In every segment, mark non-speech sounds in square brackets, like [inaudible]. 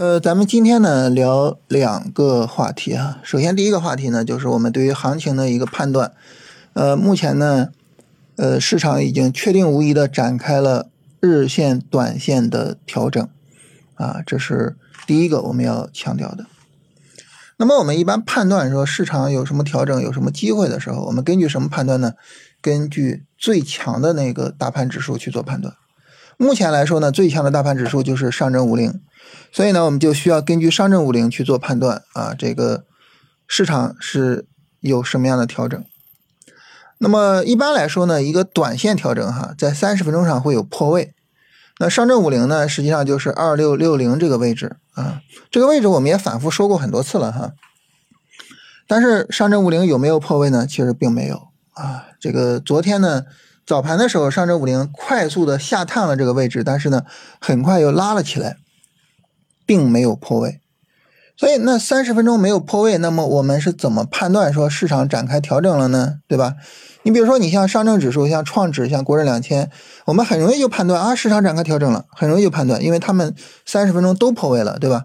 呃，咱们今天呢聊两个话题啊。首先第一个话题呢，就是我们对于行情的一个判断。呃，目前呢，呃，市场已经确定无疑的展开了日线、短线的调整啊，这是第一个我们要强调的。那么我们一般判断说市场有什么调整、有什么机会的时候，我们根据什么判断呢？根据最强的那个大盘指数去做判断。目前来说呢，最强的大盘指数就是上证五零。所以呢，我们就需要根据上证五零去做判断啊，这个市场是有什么样的调整？那么一般来说呢，一个短线调整哈，在三十分钟上会有破位。那上证五零呢，实际上就是二六六零这个位置啊，这个位置我们也反复说过很多次了哈。但是上证五零有没有破位呢？其实并没有啊。这个昨天呢，早盘的时候，上证五零快速的下探了这个位置，但是呢，很快又拉了起来。并没有破位，所以那三十分钟没有破位，那么我们是怎么判断说市场展开调整了呢？对吧？你比如说，你像上证指数、像创指、像国证两千，我们很容易就判断啊，市场展开调整了，很容易就判断，因为他们三十分钟都破位了，对吧？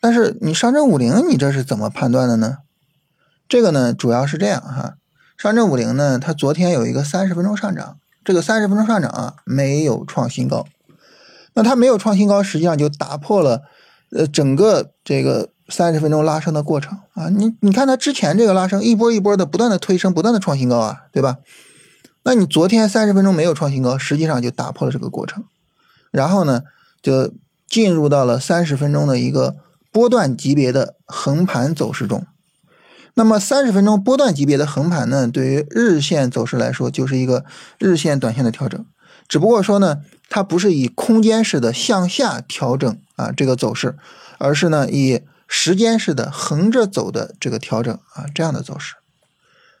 但是你上证五零，你这是怎么判断的呢？这个呢，主要是这样哈，上证五零呢，它昨天有一个三十分钟上涨，这个三十分钟上涨啊，没有创新高。那它没有创新高，实际上就打破了，呃，整个这个三十分钟拉升的过程啊。你你看它之前这个拉升一波一波的不断的推升，不断的创新高啊，对吧？那你昨天三十分钟没有创新高，实际上就打破了这个过程，然后呢，就进入到了三十分钟的一个波段级别的横盘走势中。那么三十分钟波段级别的横盘呢，对于日线走势来说，就是一个日线、短线的调整。只不过说呢，它不是以空间式的向下调整啊这个走势，而是呢以时间式的横着走的这个调整啊这样的走势。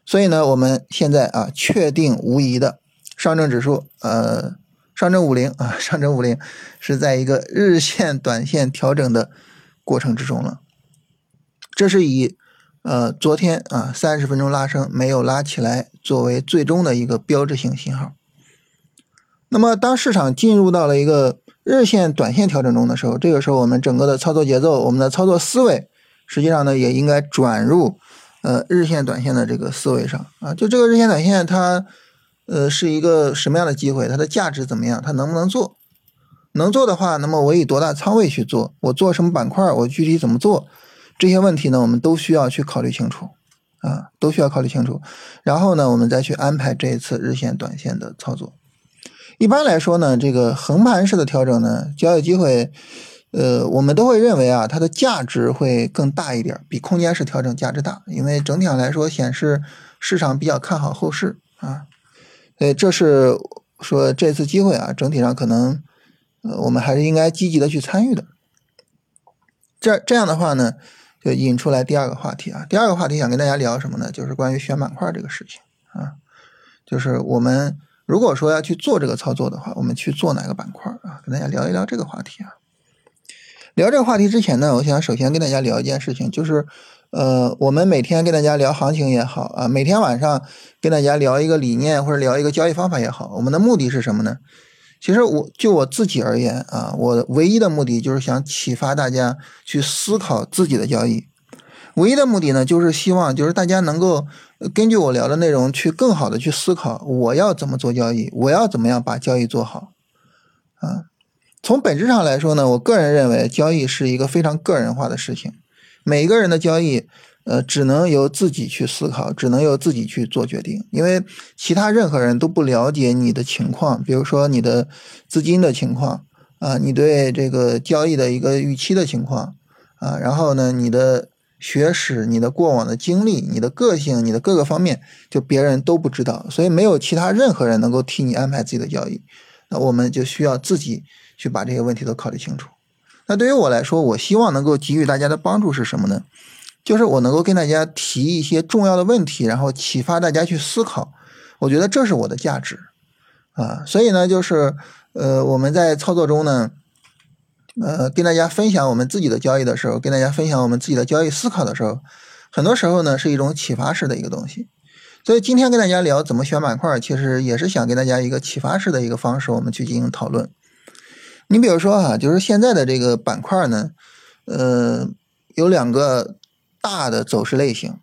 所以呢，我们现在啊确定无疑的，上证指数呃上证五零啊 [laughs] 上证五零是在一个日线、短线调整的过程之中了。这是以呃昨天啊三十分钟拉升没有拉起来作为最终的一个标志性信号。那么，当市场进入到了一个日线、短线调整中的时候，这个时候我们整个的操作节奏、我们的操作思维，实际上呢，也应该转入呃日线、短线的这个思维上啊。就这个日线、短线，它呃是一个什么样的机会？它的价值怎么样？它能不能做？能做的话，那么我以多大仓位去做？我做什么板块？我具体怎么做？这些问题呢，我们都需要去考虑清楚啊，都需要考虑清楚。然后呢，我们再去安排这一次日线、短线的操作。一般来说呢，这个横盘式的调整呢，交易机会，呃，我们都会认为啊，它的价值会更大一点，比空间式调整价值大，因为整体上来说显示市场比较看好后市啊，所以这是说这次机会啊，整体上可能，呃，我们还是应该积极的去参与的。这这样的话呢，就引出来第二个话题啊，第二个话题想跟大家聊什么呢？就是关于选板块这个事情啊，就是我们。如果说要去做这个操作的话，我们去做哪个板块啊？跟大家聊一聊这个话题啊。聊这个话题之前呢，我想首先跟大家聊一件事情，就是，呃，我们每天跟大家聊行情也好啊，每天晚上跟大家聊一个理念或者聊一个交易方法也好，我们的目的是什么呢？其实我就我自己而言啊，我唯一的目的就是想启发大家去思考自己的交易。唯一的目的呢，就是希望就是大家能够根据我聊的内容去更好的去思考，我要怎么做交易，我要怎么样把交易做好。啊，从本质上来说呢，我个人认为交易是一个非常个人化的事情，每一个人的交易，呃，只能由自己去思考，只能由自己去做决定，因为其他任何人都不了解你的情况，比如说你的资金的情况啊，你对这个交易的一个预期的情况啊，然后呢，你的。学史，你的过往的经历，你的个性，你的各个方面，就别人都不知道，所以没有其他任何人能够替你安排自己的交易。那我们就需要自己去把这些问题都考虑清楚。那对于我来说，我希望能够给予大家的帮助是什么呢？就是我能够跟大家提一些重要的问题，然后启发大家去思考。我觉得这是我的价值啊。所以呢，就是呃，我们在操作中呢。呃，跟大家分享我们自己的交易的时候，跟大家分享我们自己的交易思考的时候，很多时候呢是一种启发式的一个东西。所以今天跟大家聊怎么选板块，其实也是想给大家一个启发式的一个方式，我们去进行讨论。你比如说哈，就是现在的这个板块呢，呃，有两个大的走势类型。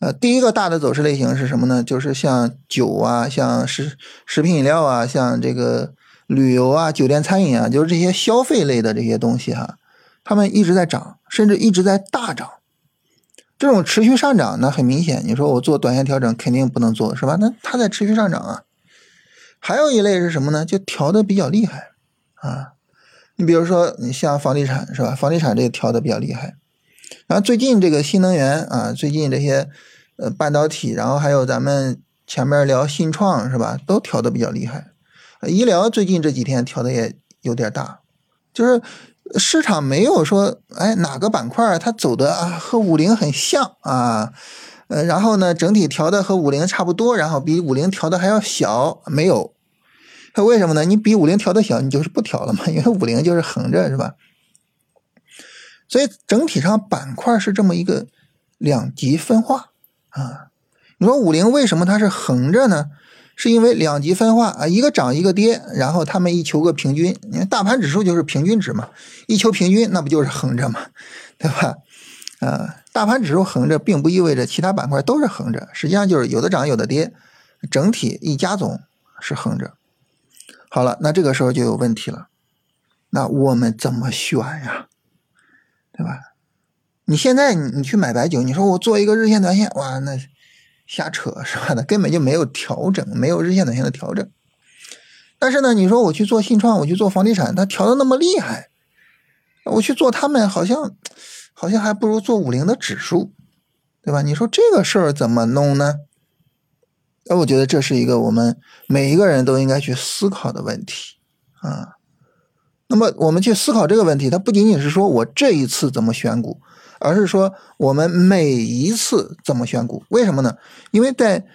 呃，第一个大的走势类型是什么呢？就是像酒啊，像食食品饮料啊，像这个旅游啊、酒店餐饮啊，就是这些消费类的这些东西哈，他们一直在涨，甚至一直在大涨。这种持续上涨，那很明显，你说我做短线调整肯定不能做，是吧？那它在持续上涨啊。还有一类是什么呢？就调的比较厉害啊。你比如说，你像房地产是吧？房地产这个调的比较厉害。然后最近这个新能源啊，最近这些呃半导体，然后还有咱们前面聊信创是吧？都调的比较厉害。医疗最近这几天调的也有点大，就是。市场没有说，哎，哪个板块它走的啊和五零很像啊，呃，然后呢，整体调的和五零差不多，然后比五零调的还要小，没有。它为什么呢？你比五零调的小，你就是不调了嘛，因为五零就是横着，是吧？所以整体上板块是这么一个两极分化啊。你说五零为什么它是横着呢？是因为两极分化啊，一个涨一个跌，然后他们一求个平均。你看大盘指数就是平均值嘛，一求平均，那不就是横着嘛，对吧？啊，大盘指数横着，并不意味着其他板块都是横着，实际上就是有的涨有的跌，整体一加总是横着。好了，那这个时候就有问题了，那我们怎么选呀？对吧？你现在你你去买白酒，你说我做一个日线短线，哇，那。瞎扯是吧？那根本就没有调整，没有日线短线的调整。但是呢，你说我去做信创，我去做房地产，它调的那么厉害，我去做他们，好像好像还不如做五零的指数，对吧？你说这个事儿怎么弄呢？那我觉得这是一个我们每一个人都应该去思考的问题啊。那么我们去思考这个问题，它不仅仅是说我这一次怎么选股。而是说，我们每一次怎么选股？为什么呢？因为在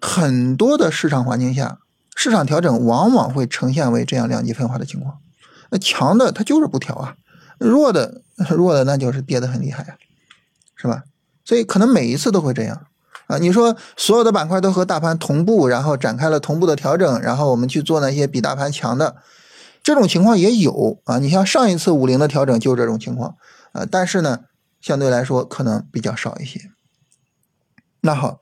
很多的市场环境下，市场调整往往会呈现为这样两极分化的情况。那强的它就是不调啊，弱的弱的那就是跌得很厉害啊，是吧？所以可能每一次都会这样啊。你说所有的板块都和大盘同步，然后展开了同步的调整，然后我们去做那些比大盘强的，这种情况也有啊。你像上一次五零的调整就是这种情况啊，但是呢。相对来说可能比较少一些。那好，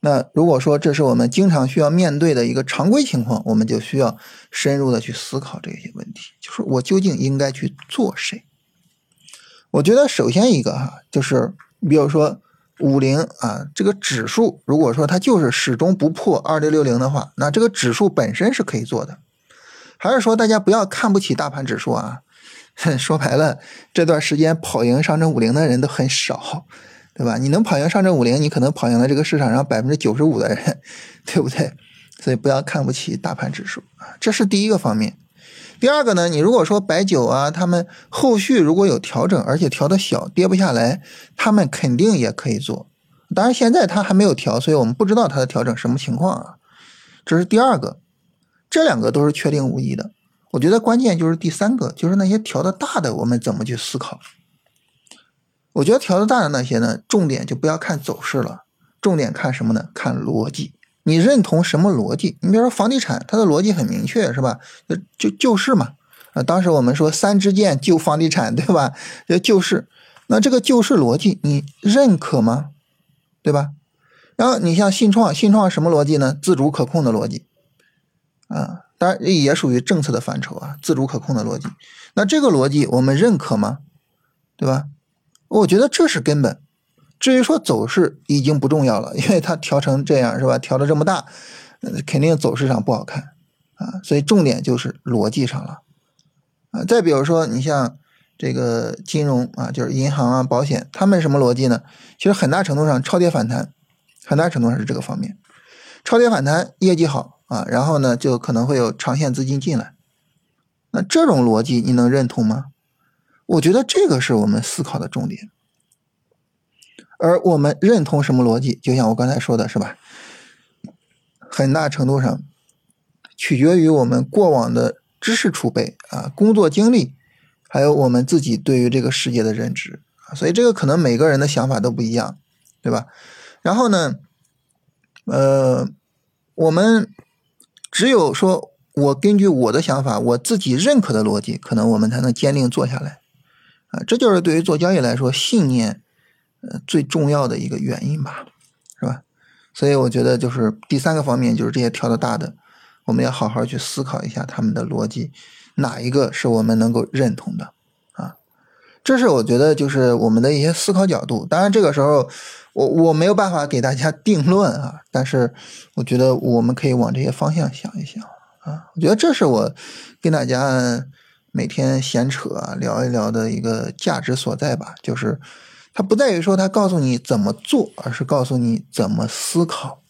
那如果说这是我们经常需要面对的一个常规情况，我们就需要深入的去思考这些问题，就是我究竟应该去做谁？我觉得首先一个哈，就是你比如说五零啊这个指数，如果说它就是始终不破二六六零的话，那这个指数本身是可以做的。还是说大家不要看不起大盘指数啊？[laughs] 说白了，这段时间跑赢上证五零的人都很少，对吧？你能跑赢上证五零，你可能跑赢了这个市场上百分之九十五的人，[laughs] 对不对？所以不要看不起大盘指数啊，这是第一个方面。第二个呢，你如果说白酒啊，他们后续如果有调整，而且调的小，跌不下来，他们肯定也可以做。当然现在它还没有调，所以我们不知道它的调整什么情况啊。这是第二个，这两个都是确定无疑的。我觉得关键就是第三个，就是那些调的大的，我们怎么去思考？我觉得调的大的那些呢，重点就不要看走势了，重点看什么呢？看逻辑。你认同什么逻辑？你比如说房地产，它的逻辑很明确，是吧？就就救市嘛。啊，当时我们说三支箭救房地产，对吧？就救市。那这个救市逻辑你认可吗？对吧？然后你像信创，信创什么逻辑呢？自主可控的逻辑。啊。当然也属于政策的范畴啊，自主可控的逻辑。那这个逻辑我们认可吗？对吧？我觉得这是根本。至于说走势已经不重要了，因为它调成这样是吧？调的这么大，肯定走势上不好看啊。所以重点就是逻辑上了啊。再比如说你像这个金融啊，就是银行啊、保险，他们什么逻辑呢？其实很大程度上超跌反弹，很大程度上是这个方面，超跌反弹，业绩好。啊，然后呢，就可能会有长线资金进来，那这种逻辑你能认同吗？我觉得这个是我们思考的重点。而我们认同什么逻辑，就像我刚才说的是吧？很大程度上取决于我们过往的知识储备啊、工作经历，还有我们自己对于这个世界的认知啊。所以这个可能每个人的想法都不一样，对吧？然后呢，呃，我们。只有说我根据我的想法，我自己认可的逻辑，可能我们才能坚定做下来。啊，这就是对于做交易来说，信念，呃，最重要的一个原因吧，是吧？所以我觉得就是第三个方面，就是这些跳的大的，我们要好好去思考一下他们的逻辑，哪一个是我们能够认同的啊？这是我觉得就是我们的一些思考角度。当然，这个时候我我没有办法给大家定论啊，但是我觉得我们可以往这些方向想一想啊。我觉得这是我跟大家。每天闲扯聊一聊的一个价值所在吧，就是它不在于说它告诉你怎么做，而是告诉你怎么思考。